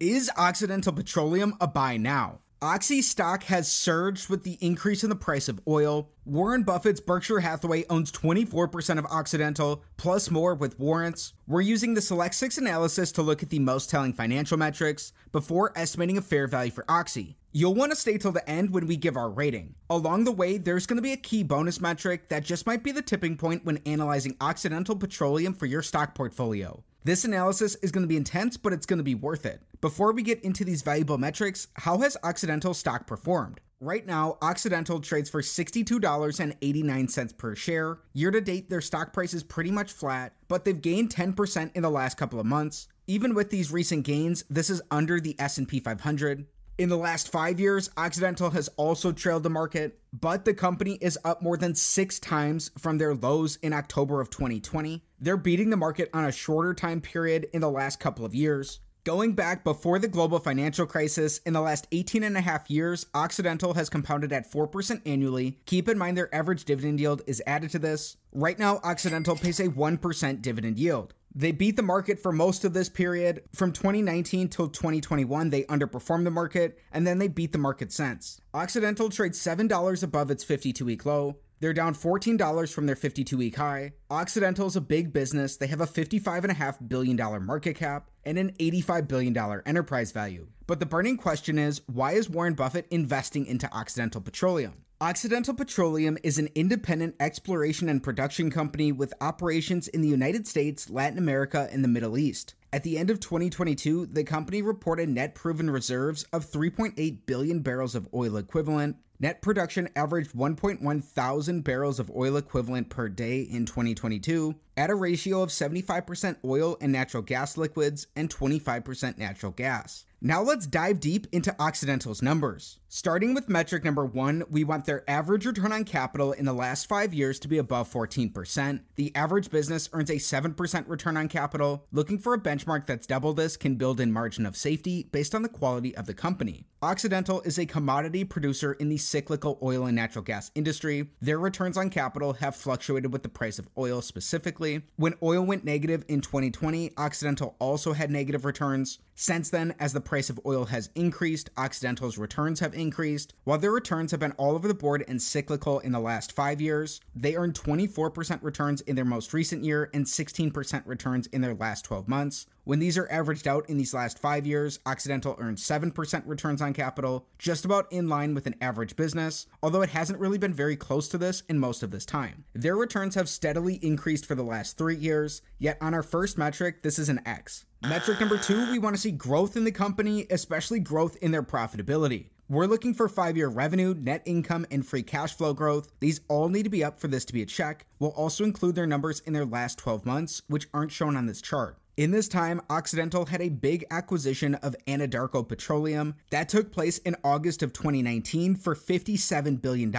Is Occidental Petroleum a buy now? Oxy stock has surged with the increase in the price of oil. Warren Buffett's Berkshire Hathaway owns 24% of Occidental, plus more with warrants. We're using the Select 6 analysis to look at the most telling financial metrics before estimating a fair value for Oxy. You'll want to stay till the end when we give our rating. Along the way, there's going to be a key bonus metric that just might be the tipping point when analyzing Occidental Petroleum for your stock portfolio. This analysis is going to be intense, but it's going to be worth it. Before we get into these valuable metrics, how has Occidental stock performed? Right now, Occidental trades for $62.89 per share. Year to date, their stock price is pretty much flat, but they've gained 10% in the last couple of months. Even with these recent gains, this is under the S&P 500. In the last 5 years, Occidental has also trailed the market, but the company is up more than 6 times from their lows in October of 2020. They're beating the market on a shorter time period in the last couple of years. Going back before the global financial crisis, in the last 18 and a half years, Occidental has compounded at 4% annually. Keep in mind their average dividend yield is added to this. Right now, Occidental pays a 1% dividend yield. They beat the market for most of this period. From 2019 till 2021, they underperformed the market, and then they beat the market since. Occidental trades $7 above its 52 week low. They're down $14 from their 52 week high. Occidental is a big business. They have a $55.5 billion market cap and an $85 billion enterprise value. But the burning question is why is Warren Buffett investing into Occidental Petroleum? Occidental Petroleum is an independent exploration and production company with operations in the United States, Latin America, and the Middle East. At the end of 2022, the company reported net proven reserves of 3.8 billion barrels of oil equivalent. Net production averaged 1.1 thousand barrels of oil equivalent per day in 2022, at a ratio of 75% oil and natural gas liquids and 25% natural gas. Now let's dive deep into Occidental's numbers. Starting with metric number one, we want their average return on capital in the last five years to be above 14%. The average business earns a 7% return on capital. Looking for a benchmark that's double this can build in margin of safety based on the quality of the company. Occidental is a commodity producer in the cyclical oil and natural gas industry. Their returns on capital have fluctuated with the price of oil specifically. When oil went negative in 2020, Occidental also had negative returns. Since then, as the price of oil has increased, Occidental's returns have increased. While their returns have been all over the board and cyclical in the last five years, they earned 24% returns in their most recent year and 16% returns in their last 12 months. When these are averaged out in these last five years, Occidental earned 7% returns on capital, just about in line with an average business, although it hasn't really been very close to this in most of this time. Their returns have steadily increased for the last three years, yet on our first metric, this is an X. Metric number two, we want to see growth in the company, especially growth in their profitability. We're looking for five year revenue, net income, and free cash flow growth. These all need to be up for this to be a check. We'll also include their numbers in their last 12 months, which aren't shown on this chart. In this time, Occidental had a big acquisition of Anadarko Petroleum that took place in August of 2019 for $57 billion,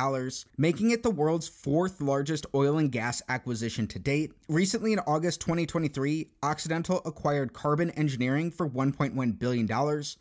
making it the world's fourth largest oil and gas acquisition to date. Recently, in August 2023, Occidental acquired Carbon Engineering for $1.1 billion.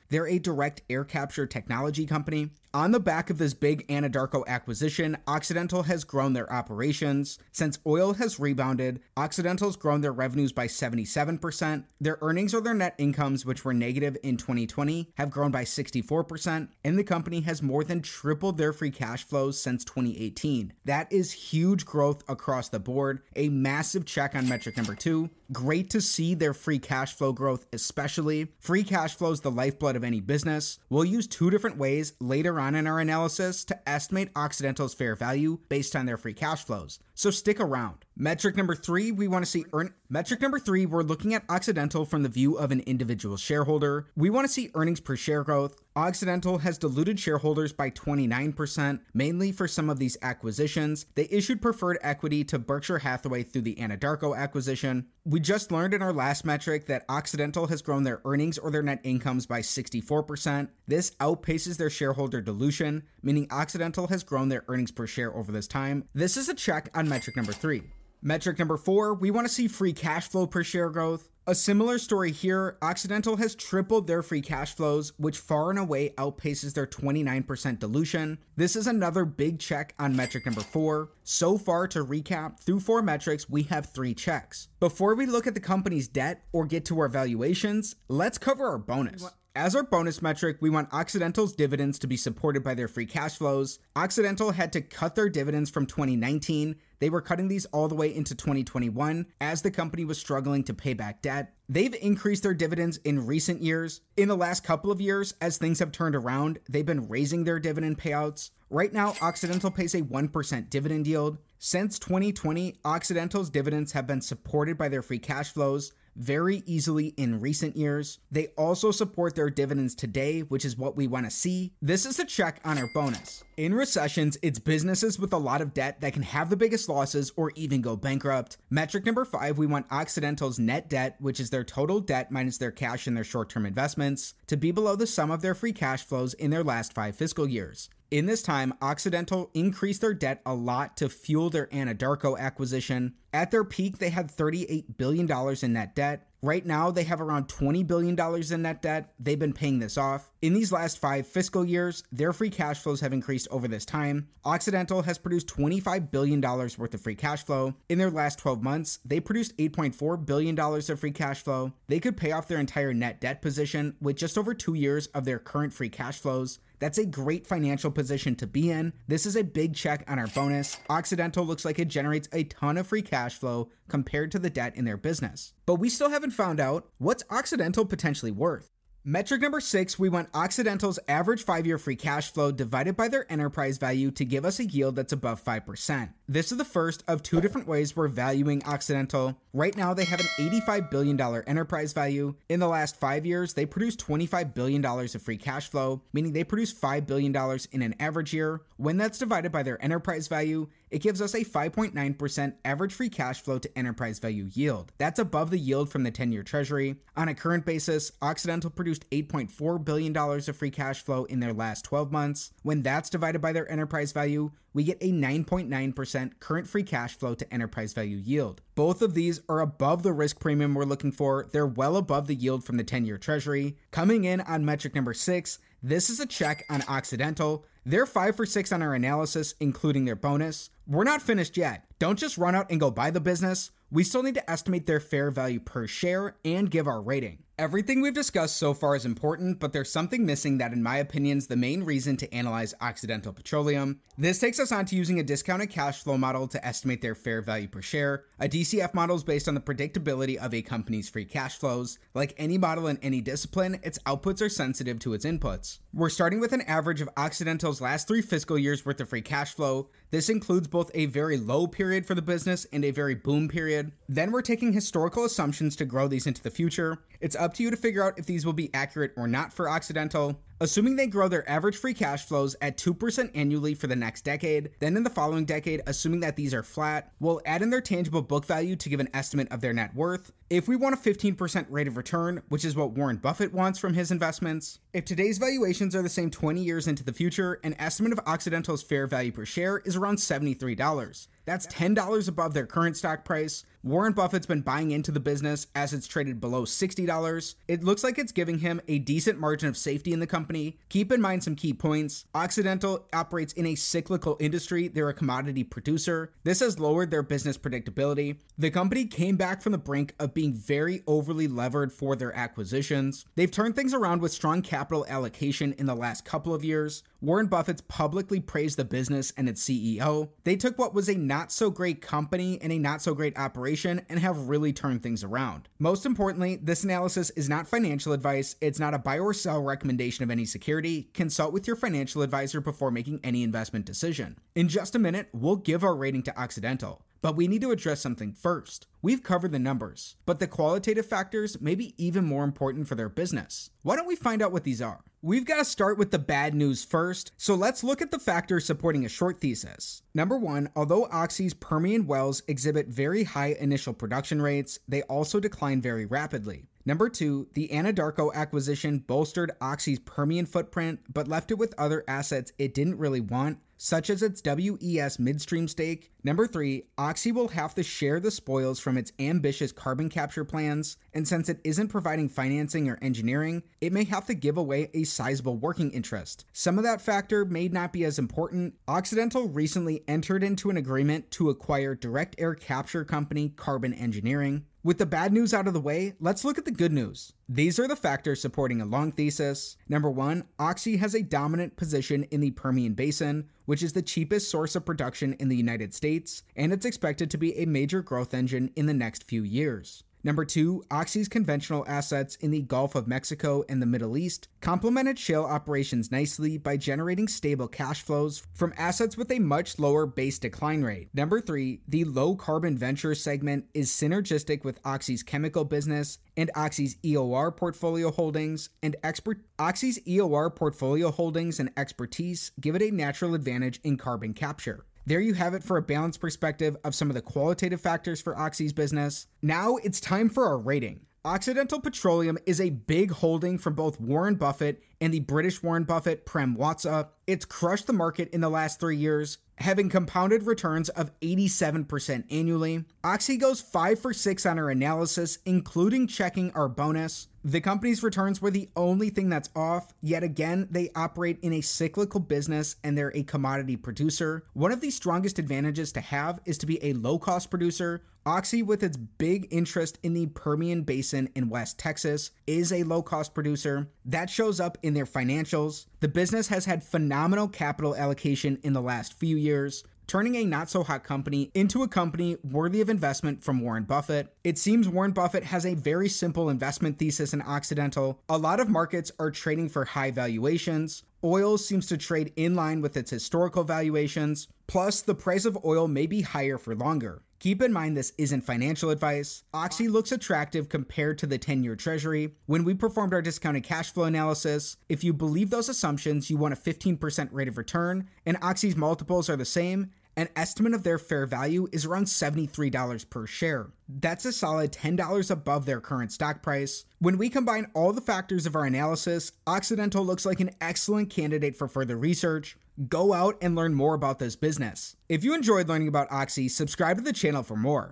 They're a direct air capture technology company. On the back of this big Anadarko acquisition, Occidental has grown their operations. Since oil has rebounded, Occidental's grown their revenues by 77%. Their earnings or their net incomes, which were negative in 2020, have grown by 64%, and the company has more than tripled their free cash flows since 2018. That is huge growth across the board, a massive check on metric number two. Great to see their free cash flow growth, especially. Free cash flow is the lifeblood of any business. We'll use two different ways later on in our analysis to estimate Occidental's fair value based on their free cash flows. So stick around. Metric number three, we want to see earn. Metric number three, we're looking at Occidental from the view of an individual shareholder. We want to see earnings per share growth. Occidental has diluted shareholders by 29%, mainly for some of these acquisitions. They issued preferred equity to Berkshire Hathaway through the Anadarko acquisition. We just learned in our last metric that Occidental has grown their earnings or their net incomes by 64%. This outpaces their shareholder dilution, meaning Occidental has grown their earnings per share over this time. This is a check on metric number three. Metric number four, we want to see free cash flow per share growth. A similar story here, Occidental has tripled their free cash flows, which far and away outpaces their 29% dilution. This is another big check on metric number four. So far, to recap, through four metrics, we have three checks. Before we look at the company's debt or get to our valuations, let's cover our bonus. As our bonus metric, we want Occidental's dividends to be supported by their free cash flows. Occidental had to cut their dividends from 2019. They were cutting these all the way into 2021 as the company was struggling to pay back debt. They've increased their dividends in recent years. In the last couple of years, as things have turned around, they've been raising their dividend payouts. Right now, Occidental pays a 1% dividend yield. Since 2020, Occidental's dividends have been supported by their free cash flows very easily in recent years. They also support their dividends today, which is what we want to see. This is a check on our bonus. In recessions, it's businesses with a lot of debt that can have the biggest losses or even go bankrupt. Metric number five, we want Occidental's net debt, which is their total debt minus their cash and their short term investments, to be below the sum of their free cash flows in their last five fiscal years. In this time, Occidental increased their debt a lot to fuel their Anadarko acquisition. At their peak, they had $38 billion in net debt. Right now, they have around $20 billion in net debt. They've been paying this off. In these last five fiscal years, their free cash flows have increased over this time. Occidental has produced $25 billion worth of free cash flow. In their last 12 months, they produced $8.4 billion of free cash flow. They could pay off their entire net debt position with just over two years of their current free cash flows. That's a great financial position to be in. This is a big check on our bonus. Occidental looks like it generates a ton of free cash flow compared to the debt in their business. But we still haven't found out what's Occidental potentially worth. Metric number six, we want Occidental's average five year free cash flow divided by their enterprise value to give us a yield that's above 5%. This is the first of two different ways we're valuing Occidental. Right now, they have an $85 billion enterprise value. In the last five years, they produced $25 billion of free cash flow, meaning they produce $5 billion in an average year. When that's divided by their enterprise value, it gives us a 5.9% average free cash flow to enterprise value yield. That's above the yield from the 10 year treasury. On a current basis, Occidental produced $8.4 billion of free cash flow in their last 12 months. When that's divided by their enterprise value, we get a 9.9% current free cash flow to enterprise value yield. Both of these are above the risk premium we're looking for. They're well above the yield from the 10 year treasury. Coming in on metric number six, this is a check on Occidental. They're 5 for 6 on our analysis, including their bonus. We're not finished yet. Don't just run out and go buy the business. We still need to estimate their fair value per share and give our rating. Everything we've discussed so far is important, but there's something missing that, in my opinion, is the main reason to analyze Occidental Petroleum. This takes us on to using a discounted cash flow model to estimate their fair value per share. A DCF model is based on the predictability of a company's free cash flows. Like any model in any discipline, its outputs are sensitive to its inputs. We're starting with an average of Occidental's last three fiscal years worth of free cash flow. This includes both a very low period for the business and a very boom period. Then we're taking historical assumptions to grow these into the future. It's up to you to figure out if these will be accurate or not for Occidental. Assuming they grow their average free cash flows at 2% annually for the next decade, then in the following decade, assuming that these are flat, we'll add in their tangible book value to give an estimate of their net worth. If we want a 15% rate of return, which is what Warren Buffett wants from his investments, if today's valuations are the same 20 years into the future, an estimate of Occidental's fair value per share is around $73. That's $10 above their current stock price. Warren Buffett's been buying into the business as it's traded below $60. It looks like it's giving him a decent margin of safety in the company. Keep in mind some key points. Occidental operates in a cyclical industry, they're a commodity producer. This has lowered their business predictability. The company came back from the brink of being very overly levered for their acquisitions. They've turned things around with strong capital allocation in the last couple of years. Warren Buffett's publicly praised the business and its CEO. They took what was a not so great company and a not so great operation and have really turned things around. Most importantly, this analysis is not financial advice, it's not a buy or sell recommendation of any security. Consult with your financial advisor before making any investment decision. In just a minute, we'll give our rating to Occidental. But we need to address something first. We've covered the numbers, but the qualitative factors may be even more important for their business. Why don't we find out what these are? We've got to start with the bad news first, so let's look at the factors supporting a short thesis. Number one, although Oxy's Permian wells exhibit very high initial production rates, they also decline very rapidly. Number two, the Anadarko acquisition bolstered Oxy's Permian footprint, but left it with other assets it didn't really want, such as its WES midstream stake. Number three, Oxy will have to share the spoils from its ambitious carbon capture plans, and since it isn't providing financing or engineering, it may have to give away a sizable working interest. Some of that factor may not be as important. Occidental recently entered into an agreement to acquire direct air capture company Carbon Engineering. With the bad news out of the way, let's look at the good news. These are the factors supporting a long thesis. Number one, Oxy has a dominant position in the Permian Basin, which is the cheapest source of production in the United States, and it's expected to be a major growth engine in the next few years. Number two, Oxy's conventional assets in the Gulf of Mexico and the Middle East complemented shale operations nicely by generating stable cash flows from assets with a much lower base decline rate. Number three, the low carbon venture segment is synergistic with Oxy's chemical business and Oxy's EOR portfolio holdings and expert Oxy's EOR portfolio holdings and expertise give it a natural advantage in carbon capture. There you have it for a balanced perspective of some of the qualitative factors for Oxy's business. Now it's time for our rating. Occidental Petroleum is a big holding from both Warren Buffett and the British Warren Buffett Prem Watsa. It's crushed the market in the last three years, having compounded returns of 87% annually. Oxy goes 5 for 6 on our analysis, including checking our bonus. The company's returns were the only thing that's off. Yet again, they operate in a cyclical business and they're a commodity producer. One of the strongest advantages to have is to be a low cost producer. Oxy, with its big interest in the Permian Basin in West Texas, is a low cost producer. That shows up in their financials. The business has had phenomenal capital allocation in the last few years turning a not so hot company into a company worthy of investment from Warren Buffett. It seems Warren Buffett has a very simple investment thesis in Occidental. A lot of markets are trading for high valuations. Oil seems to trade in line with its historical valuations. Plus, the price of oil may be higher for longer. Keep in mind this isn't financial advice. Oxy looks attractive compared to the 10 year treasury. When we performed our discounted cash flow analysis, if you believe those assumptions, you want a 15% rate of return, and Oxy's multiples are the same, an estimate of their fair value is around $73 per share. That's a solid $10 above their current stock price. When we combine all the factors of our analysis, Occidental looks like an excellent candidate for further research. Go out and learn more about this business. If you enjoyed learning about Oxy, subscribe to the channel for more.